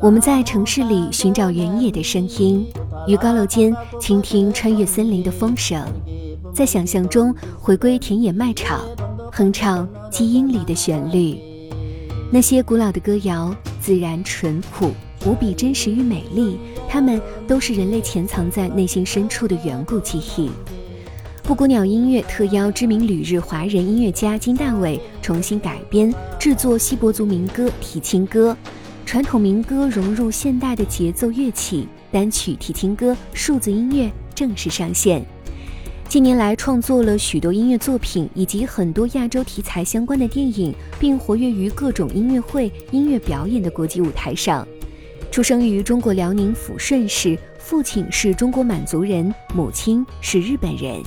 我们在城市里寻找原野的声音，于高楼间倾听穿越森林的风声，在想象中回归田野麦场，哼唱基因里的旋律。那些古老的歌谣，自然淳朴，无比真实与美丽。它们都是人类潜藏在内心深处的远古记忆。布谷鸟音乐特邀知名旅日华人音乐家金大伟重新改编制作锡伯族民歌《提亲歌》。传统民歌融入现代的节奏乐器，单曲提琴歌数字音乐正式上线。近年来创作了许多音乐作品，以及很多亚洲题材相关的电影，并活跃于各种音乐会、音乐表演的国际舞台上。出生于中国辽宁抚顺市，父亲是中国满族人，母亲是日本人。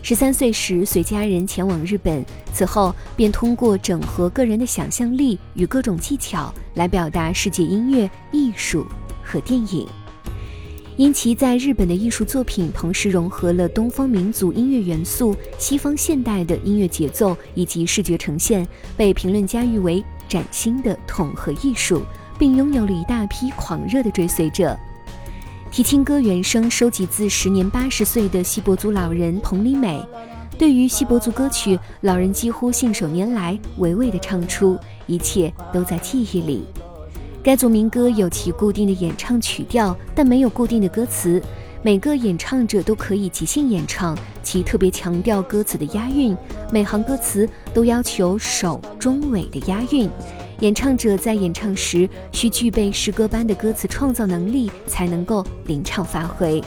十三岁时随家人前往日本，此后便通过整合个人的想象力与各种技巧来表达世界音乐、艺术和电影。因其在日本的艺术作品同时融合了东方民族音乐元素、西方现代的音乐节奏以及视觉呈现，被评论家誉为崭新的统合艺术，并拥有了一大批狂热的追随者。提亲歌原声收集自时年八十岁的锡伯族老人彭里美。对于锡伯族歌曲，老人几乎信手拈来，娓娓地唱出，一切都在记忆里。该族民歌有其固定的演唱曲调，但没有固定的歌词，每个演唱者都可以即兴演唱。其特别强调歌词的押韵，每行歌词都要求首、中、尾的押韵。演唱者在演唱时需具备诗歌般的歌词创造能力，才能够临场发挥。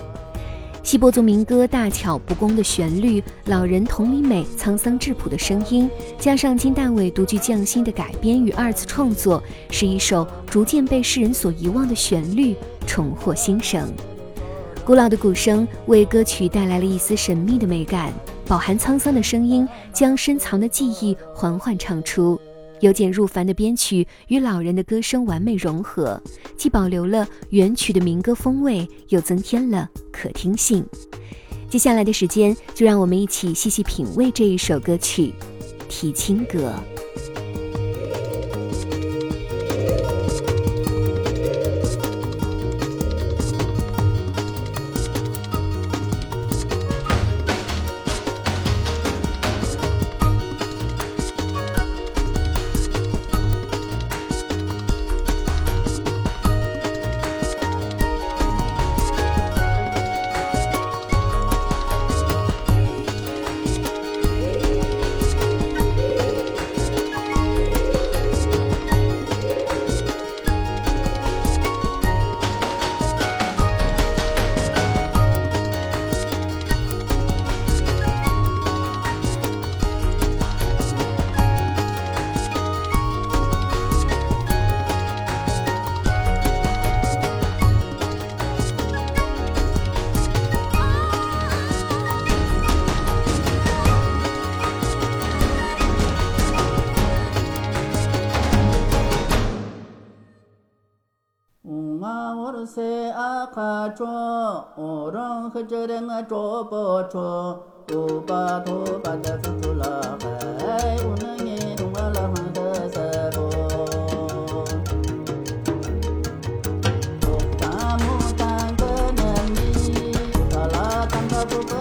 锡伯族民歌大巧不工的旋律，老人佟丽美沧桑质朴的声音，加上金大伟独具匠心的改编与二次创作，是一首逐渐被世人所遗忘的旋律重获新生。古老的鼓声为歌曲带来了一丝神秘的美感，饱含沧桑的声音将深藏的记忆缓缓唱出。由简入繁的编曲与老人的歌声完美融合，既保留了原曲的民歌风味，又增添了可听性。接下来的时间，就让我们一起细细品味这一首歌曲《提亲歌》。yor se a kha chon o rong kha chare nga cho po chon o pa tho pa da phu chu la hai un nge dung la ma da sa bo ta mo ta ga na ni ta la ta ta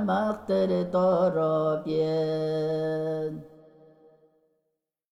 막 때리도록 예.